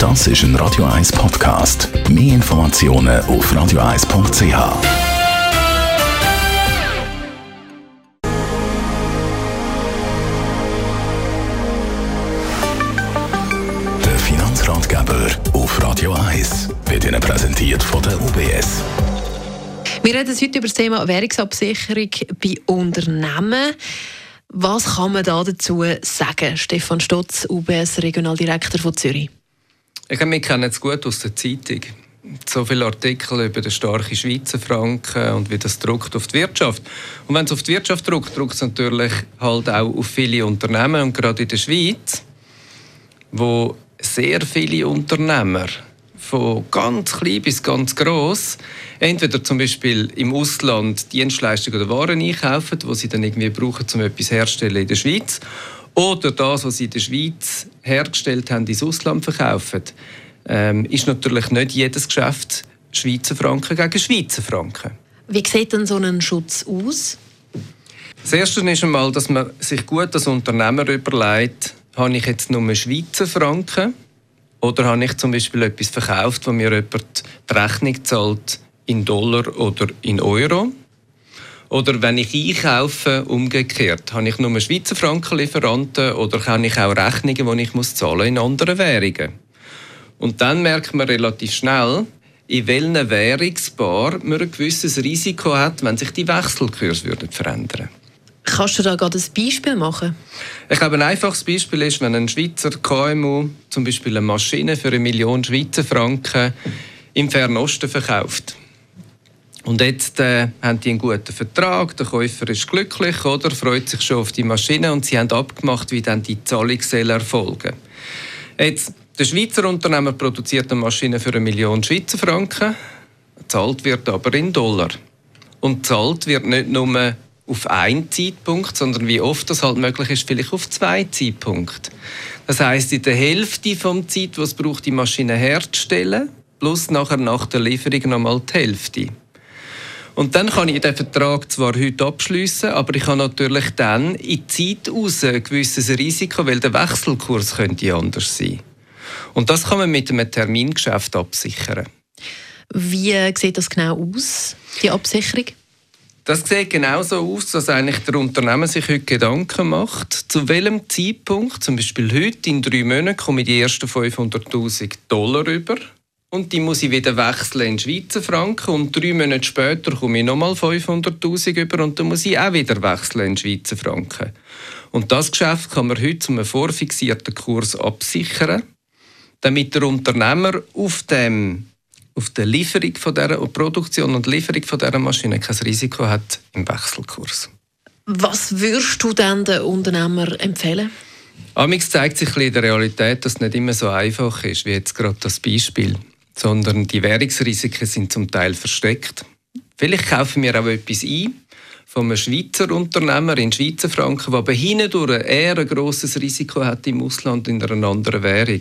Das ist ein Radio 1 Podcast. Mehr Informationen auf radio1.ch. Der Finanzratgeber auf Radio 1 wird Ihnen präsentiert von der UBS. Wir reden heute über das Thema Währungsabsicherung bei Unternehmen. Was kann man da dazu sagen? Stefan Stotz, UBS Regionaldirektor von Zürich. Ich glaube, wir kennen es gut aus der Zeitung. So viele Artikel über den starken Schweizer Franken und wie das druckt auf die Wirtschaft. Und wenn es auf die Wirtschaft druckt, druckt es natürlich halt auch auf viele Unternehmen. Und gerade in der Schweiz, wo sehr viele Unternehmer von ganz klein bis ganz groß entweder zum Beispiel im Ausland Dienstleistungen oder Waren einkaufen, die sie dann irgendwie brauchen, um etwas herzustellen in der Schweiz, oder das, was sie in der Schweiz hergestellt haben, ins Ausland verkaufen, ähm, ist natürlich nicht jedes Geschäft Schweizer Franken gegen Schweizer Franken. Wie sieht denn so ein Schutz aus? Das Erste ist einmal, dass man sich gut als Unternehmer überlegt, habe ich jetzt nur Schweizer Franken oder habe ich zum Beispiel etwas verkauft, wo mir jemand die Rechnung zahlt in Dollar oder in Euro? Oder wenn ich einkaufe, umgekehrt, habe ich nur Schweizer Frankenlieferanten oder habe ich auch Rechnungen, die ich muss zahlen in anderen Währungen? Und dann merkt man relativ schnell, in welchen Währungspaar man ein gewisses Risiko hat, wenn sich die Wechselkurse würden verändern Kannst du da gerade ein Beispiel machen? Ich glaube, ein einfaches Beispiel ist, wenn ein Schweizer KMU zum Beispiel eine Maschine für eine Million Schweizer Franken im Fernosten verkauft. Und jetzt äh, haben die einen guten Vertrag, der Käufer ist glücklich, oder freut sich schon auf die Maschine und sie haben abgemacht, wie dann die Zahlung erfolgen. Jetzt, der Schweizer Unternehmer produziert eine Maschine für eine Million Schweizer Franken, zahlt wird aber in Dollar. Und zahlt wird nicht nur auf einen Zeitpunkt, sondern wie oft das halt möglich ist, vielleicht auf zwei Zeitpunkte. Das heißt, in der Hälfte vom Zeit, was braucht, die Maschine herzustellen, plus nachher nach der Lieferung nochmal die Hälfte. Und dann kann ich den Vertrag zwar heute abschließen, aber ich habe natürlich dann in die Zeit raus ein gewisses Risiko, weil der Wechselkurs könnte anders sein. Und das kann man mit einem Termingeschäft absichern. Wie sieht das genau aus, die Absicherung? Das sieht genauso aus, dass eigentlich der Unternehmer sich heute Gedanken macht, zu welchem Zeitpunkt, zum Beispiel heute in drei Monaten, komme ich die ersten 500.000 Dollar über und die muss ich wieder wechseln in Schweizer Franken und drei Monate später komme ich nochmal 500'000 über und dann muss ich auch wieder wechseln in Schweizer Franken. Und das Geschäft kann man heute zu einem vorfixierten Kurs absichern, damit der Unternehmer auf dem auf der Lieferung von der Produktion und Lieferung von dieser Maschine kein Risiko hat im Wechselkurs. Was würdest du denn den Unternehmer empfehlen? Amix zeigt sich in der Realität, dass es nicht immer so einfach ist, wie jetzt gerade das Beispiel sondern die Währungsrisiken sind zum Teil versteckt. Vielleicht kaufen wir auch etwas ein von einem Schweizer Unternehmer in Schweizer Franken, der aber hindurch eher ein grosses Risiko hat im Ausland in einer anderen Währung.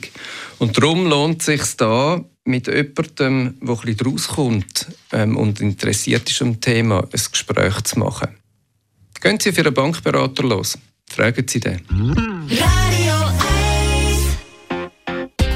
Und darum lohnt es sich da, mit jemandem, der bisschen rauskommt ähm, und interessiert ist am Thema, ein Gespräch zu machen. Gehen Sie für einen Bankberater los. Fragen Sie den.